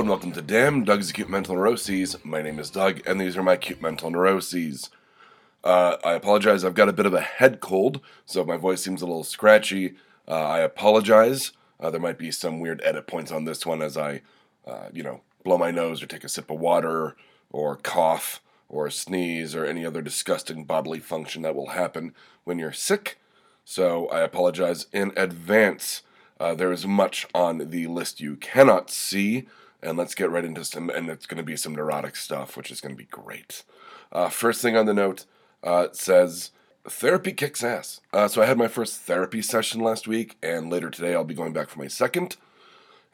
And welcome to Damn Doug's Acute Mental Neuroses. My name is Doug, and these are my acute mental neuroses. Uh, I apologize, I've got a bit of a head cold, so if my voice seems a little scratchy, uh, I apologize. Uh, there might be some weird edit points on this one as I, uh, you know, blow my nose or take a sip of water or cough or sneeze or any other disgusting bodily function that will happen when you're sick. So I apologize in advance. Uh, there is much on the list you cannot see, and let's get right into some. And it's going to be some neurotic stuff, which is going to be great. Uh, first thing on the note uh, says therapy kicks ass. Uh, so I had my first therapy session last week, and later today I'll be going back for my second.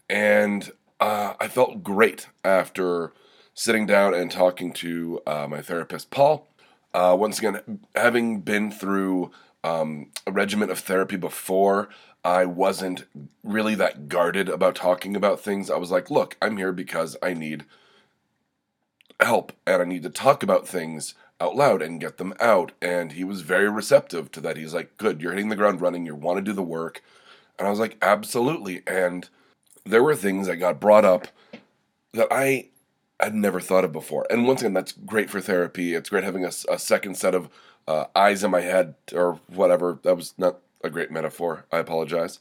And uh, I felt great after sitting down and talking to uh, my therapist, Paul. Uh, once again, having been through um, a regimen of therapy before, I wasn't really that guarded about talking about things. I was like, look, I'm here because I need help and I need to talk about things out loud and get them out. And he was very receptive to that. He's like, good, you're hitting the ground running, you want to do the work. And I was like, absolutely. And there were things that got brought up that I had never thought of before. And once again, that's great for therapy. It's great having a, a second set of uh, eyes in my head or whatever. That was not a great metaphor. I apologize.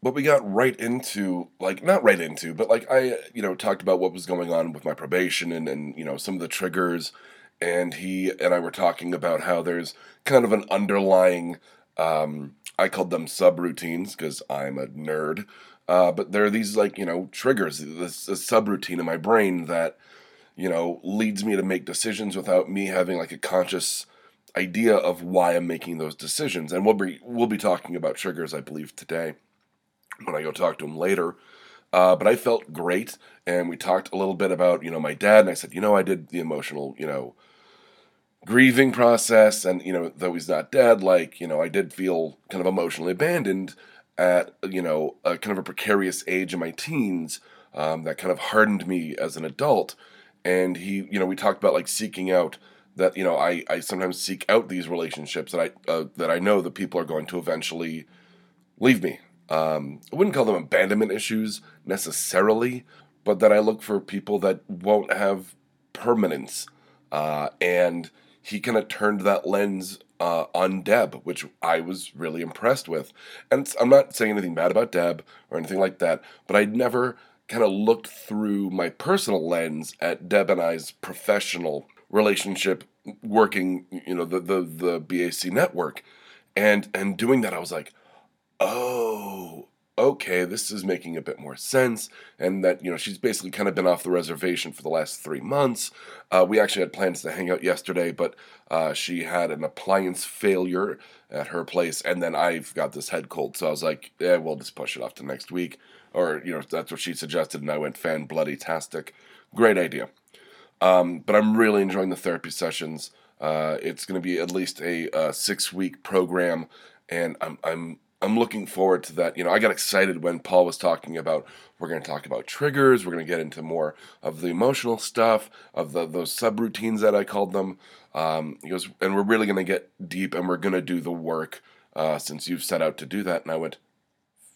But we got right into, like, not right into, but like I, you know, talked about what was going on with my probation and, and you know, some of the triggers. And he and I were talking about how there's kind of an underlying, um, I called them subroutines because I'm a nerd. Uh, but there are these, like, you know, triggers, this, this subroutine in my brain that, you know, leads me to make decisions without me having like a conscious idea of why I'm making those decisions. And we'll be we'll be talking about triggers, I believe, today when I go talk to him later. Uh, but I felt great, and we talked a little bit about you know my dad, and I said, you know, I did the emotional, you know, grieving process, and you know, though he's not dead, like you know, I did feel kind of emotionally abandoned at you know a kind of a precarious age in my teens um, that kind of hardened me as an adult. And he, you know, we talked about like seeking out that you know I, I sometimes seek out these relationships that I uh, that I know that people are going to eventually leave me. Um, I wouldn't call them abandonment issues necessarily, but that I look for people that won't have permanence. Uh, and he kind of turned that lens uh, on Deb, which I was really impressed with. And I'm not saying anything bad about Deb or anything like that, but I'd never kind of looked through my personal lens at Deb and I's professional relationship working, you know, the the the BAC network. And and doing that I was like, "Oh, okay, this is making a bit more sense." And that, you know, she's basically kind of been off the reservation for the last 3 months. Uh, we actually had plans to hang out yesterday, but uh, she had an appliance failure at her place, and then I've got this head cold. So I was like, "Yeah, we'll just push it off to next week." Or, you know, that's what she suggested, and I went fan bloody tastic. Great idea. Um, but I'm really enjoying the therapy sessions. Uh, it's going to be at least a, a six week program, and I'm I'm I'm looking forward to that. You know, I got excited when Paul was talking about we're going to talk about triggers. We're going to get into more of the emotional stuff of the those subroutines that I called them. Um, he goes, and we're really going to get deep, and we're going to do the work uh, since you've set out to do that. And I went,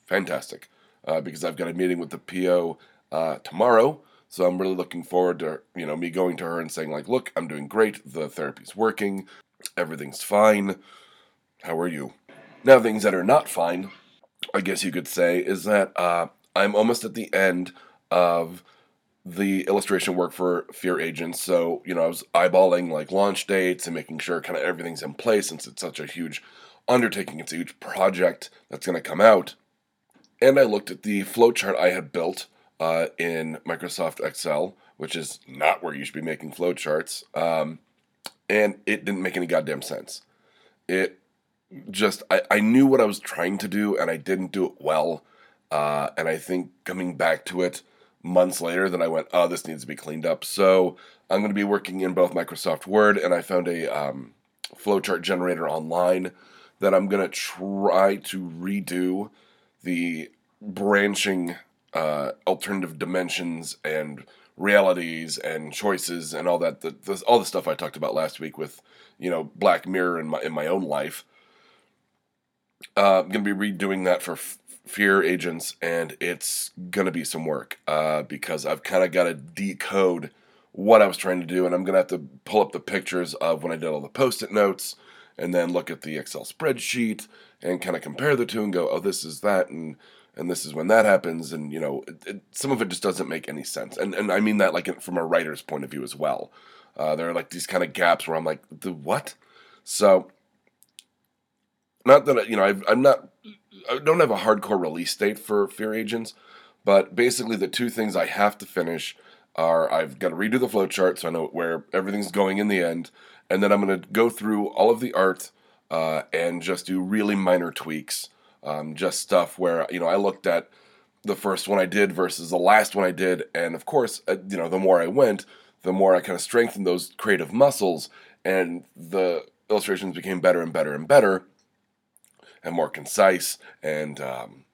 fantastic, uh, because I've got a meeting with the PO uh, tomorrow so I'm really looking forward to you know me going to her and saying like, "Look, I'm doing great. The therapy's working. Everything's fine. How are you?" Now, things that are not fine, I guess you could say, is that uh, I'm almost at the end of the illustration work for Fear Agents. So, you know, I was eyeballing like launch dates and making sure kind of everything's in place since it's such a huge undertaking. It's a huge project that's going to come out. And I looked at the flowchart I had built uh, in Microsoft Excel, which is not where you should be making flowcharts. Um, and it didn't make any goddamn sense. It just, I, I knew what I was trying to do and I didn't do it well. Uh, and I think coming back to it months later, then I went, oh, this needs to be cleaned up. So I'm going to be working in both Microsoft Word and I found a um, flowchart generator online that I'm going to try to redo the branching uh, alternative dimensions and realities and choices and all that. The, the, all the stuff I talked about last week with you know Black Mirror in my in my own life. Uh, I'm gonna be redoing that for f- Fear Agents, and it's gonna be some work uh, because I've kind of got to decode what I was trying to do, and I'm gonna have to pull up the pictures of when I did all the post-it notes, and then look at the Excel spreadsheet and kind of compare the two and go, oh, this is that, and and this is when that happens, and you know, it, it, some of it just doesn't make any sense, and and I mean that like from a writer's point of view as well. Uh, there are like these kind of gaps where I'm like, the what? So, not that you know, i I'm not, I don't have a hardcore release date for Fear Agents, but basically the two things I have to finish are I've got to redo the flowchart so I know where everything's going in the end, and then I'm going to go through all of the art uh, and just do really minor tweaks, um, just stuff where you know I looked at the first one I did versus the last one I did, and of course, uh, you know, the more I went, the more I kind of strengthened those creative muscles, and the illustrations became better and better and better, and more concise, and um,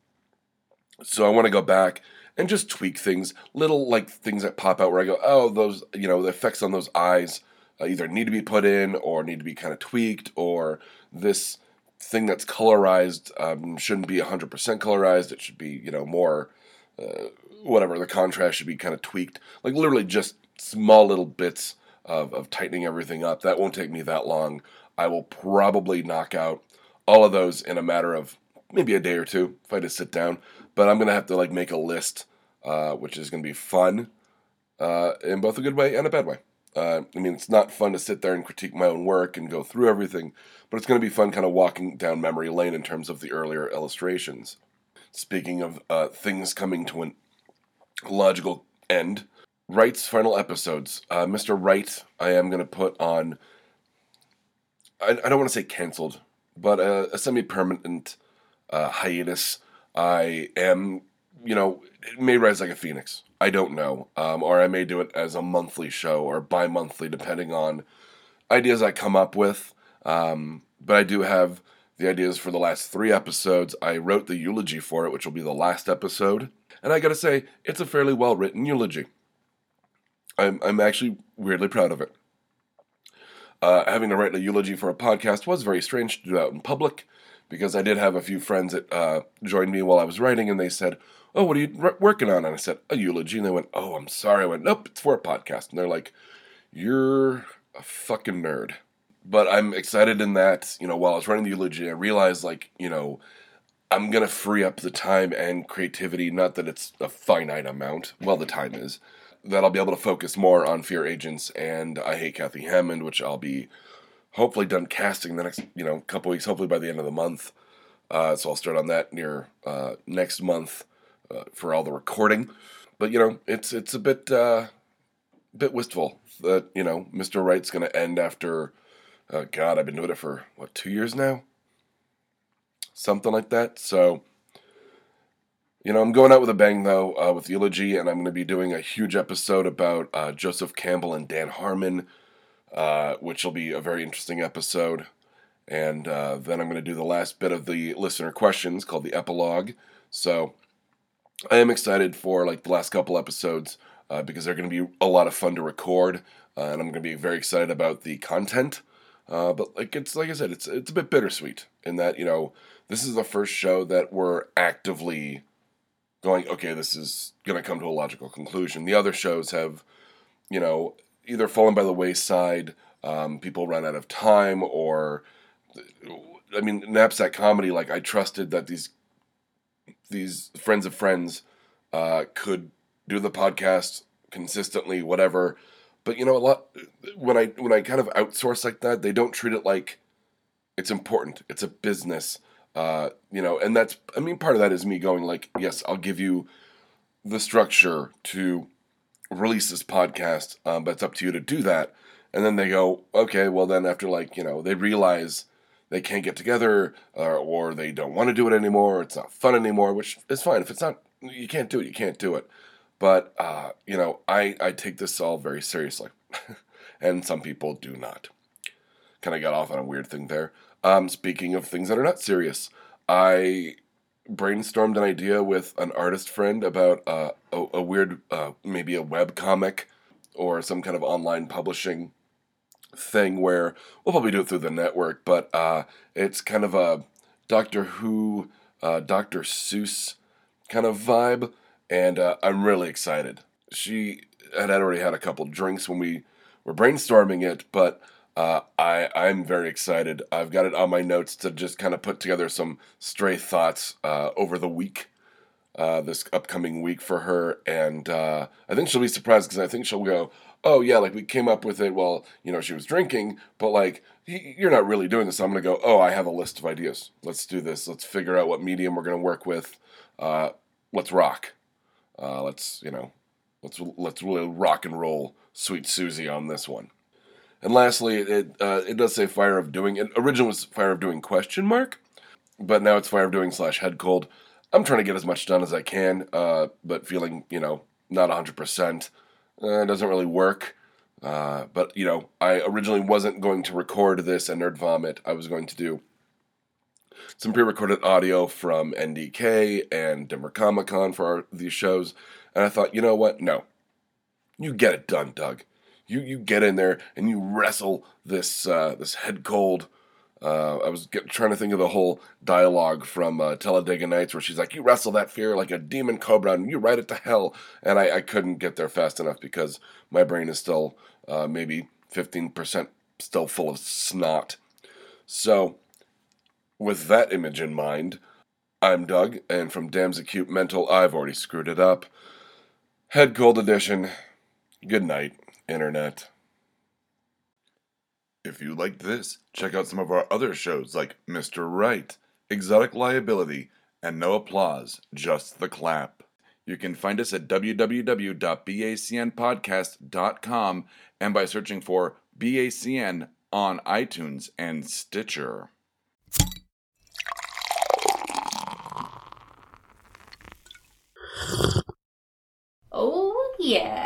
so I want to go back and just tweak things, little like things that pop out where I go, oh, those, you know, the effects on those eyes uh, either need to be put in or need to be kind of tweaked, or this thing that's colorized um, shouldn't be 100% colorized. It should be, you know, more, uh, whatever, the contrast should be kind of tweaked. Like literally just small little bits of, of tightening everything up. That won't take me that long. I will probably knock out all of those in a matter of maybe a day or two if I just sit down. But I'm gonna have to like make a list, uh, which is gonna be fun, uh, in both a good way and a bad way. Uh, I mean, it's not fun to sit there and critique my own work and go through everything, but it's going to be fun kind of walking down memory lane in terms of the earlier illustrations. Speaking of uh, things coming to a logical end, Wright's final episodes. Uh, Mr. Wright, I am going to put on, I, I don't want to say canceled, but a, a semi permanent uh, hiatus. I am, you know, it may rise like a phoenix. I don't know. Um, or I may do it as a monthly show or bi monthly, depending on ideas I come up with. Um, but I do have the ideas for the last three episodes. I wrote the eulogy for it, which will be the last episode. And I gotta say, it's a fairly well written eulogy. I'm, I'm actually weirdly proud of it. Uh, having to write a eulogy for a podcast was very strange to do out in public because I did have a few friends that uh, joined me while I was writing, and they said, "Oh, what are you r- working on?" And I said, "A eulogy." And they went, "Oh, I'm sorry." I went, "Nope, it's for a podcast." And they're like, "You're a fucking nerd." But I'm excited in that you know while I was writing the eulogy, I realized like you know I'm gonna free up the time and creativity. Not that it's a finite amount. Well, the time is that I'll be able to focus more on Fear Agents and I Hate Kathy Hammond, which I'll be hopefully done casting the next you know couple weeks, hopefully by the end of the month. Uh, so I'll start on that near uh, next month uh, for all the recording. But you know, it's it's a bit uh, bit wistful that you know Mr. Wright's going to end after. Uh, God, I've been doing it for what two years now, something like that. So. You know, I'm going out with a bang though uh, with Eulogy, and I'm going to be doing a huge episode about Joseph Campbell and Dan Harmon uh, which will be a very interesting episode. And uh, then I'm going to do the last bit of the listener questions called the epilogue. So I am excited for like the last couple episodes uh, because they're going to be a lot of fun to record, uh, and I'm going to be very excited about the content. Uh, but like it's like I said, it's it's a bit bittersweet in that you know this is the first show that we're actively going. Okay, this is going to come to a logical conclusion. The other shows have, you know, either fallen by the wayside, um, people run out of time, or I mean, knapsack comedy. Like I trusted that these these friends of friends uh, could do the podcast consistently, whatever. But you know, a lot when I when I kind of outsource like that, they don't treat it like it's important. It's a business, uh, you know, and that's I mean, part of that is me going like, yes, I'll give you the structure to release this podcast, um, but it's up to you to do that. And then they go, okay, well, then after like, you know, they realize they can't get together uh, or they don't want to do it anymore, it's not fun anymore, which is fine. If it's not, you can't do it, you can't do it. But, uh, you know, I, I take this all very seriously. and some people do not. Kind of got off on a weird thing there. Um, speaking of things that are not serious, I brainstormed an idea with an artist friend about uh, a, a, weird, uh, maybe a web comic or some kind of online publishing thing where we'll probably do it through the network, but uh, it's kind of a Doctor Who uh, Dr. Seuss kind of vibe, and uh, I'm really excited. She had already had a couple drinks when we were brainstorming it, but uh, I I'm very excited. I've got it on my notes to just kind of put together some stray thoughts uh, over the week, uh, this upcoming week for her, and uh, I think she'll be surprised because I think she'll go, "Oh yeah, like we came up with it while you know she was drinking, but like you're not really doing this." I'm gonna go, "Oh, I have a list of ideas. Let's do this. Let's figure out what medium we're gonna work with. Uh, let's rock. Uh, let's you know, let's let's really rock and roll, Sweet Susie on this one." And lastly, it uh, it does say fire of doing. It originally was fire of doing question mark, but now it's fire of doing slash head cold. I'm trying to get as much done as I can, uh, but feeling you know not 100. percent uh, doesn't really work. Uh, but you know, I originally wasn't going to record this and nerd vomit. I was going to do some pre-recorded audio from NDK and Denver Comic Con for our, these shows, and I thought, you know what? No, you get it done, Doug you you get in there and you wrestle this uh, this head cold. Uh, I was get, trying to think of the whole dialogue from uh, Talladega Nights where she's like, "You wrestle that fear like a demon cobra and you ride it to hell." And I, I couldn't get there fast enough because my brain is still uh, maybe fifteen percent still full of snot. So, with that image in mind, I'm Doug, and from Dam's Acute Mental, I've already screwed it up. Head cold edition. Good night. Internet. If you liked this, check out some of our other shows like Mr. Right, Exotic Liability, and No Applause, Just the Clap. You can find us at www.bacnpodcast.com and by searching for BACN on iTunes and Stitcher. Oh, yeah.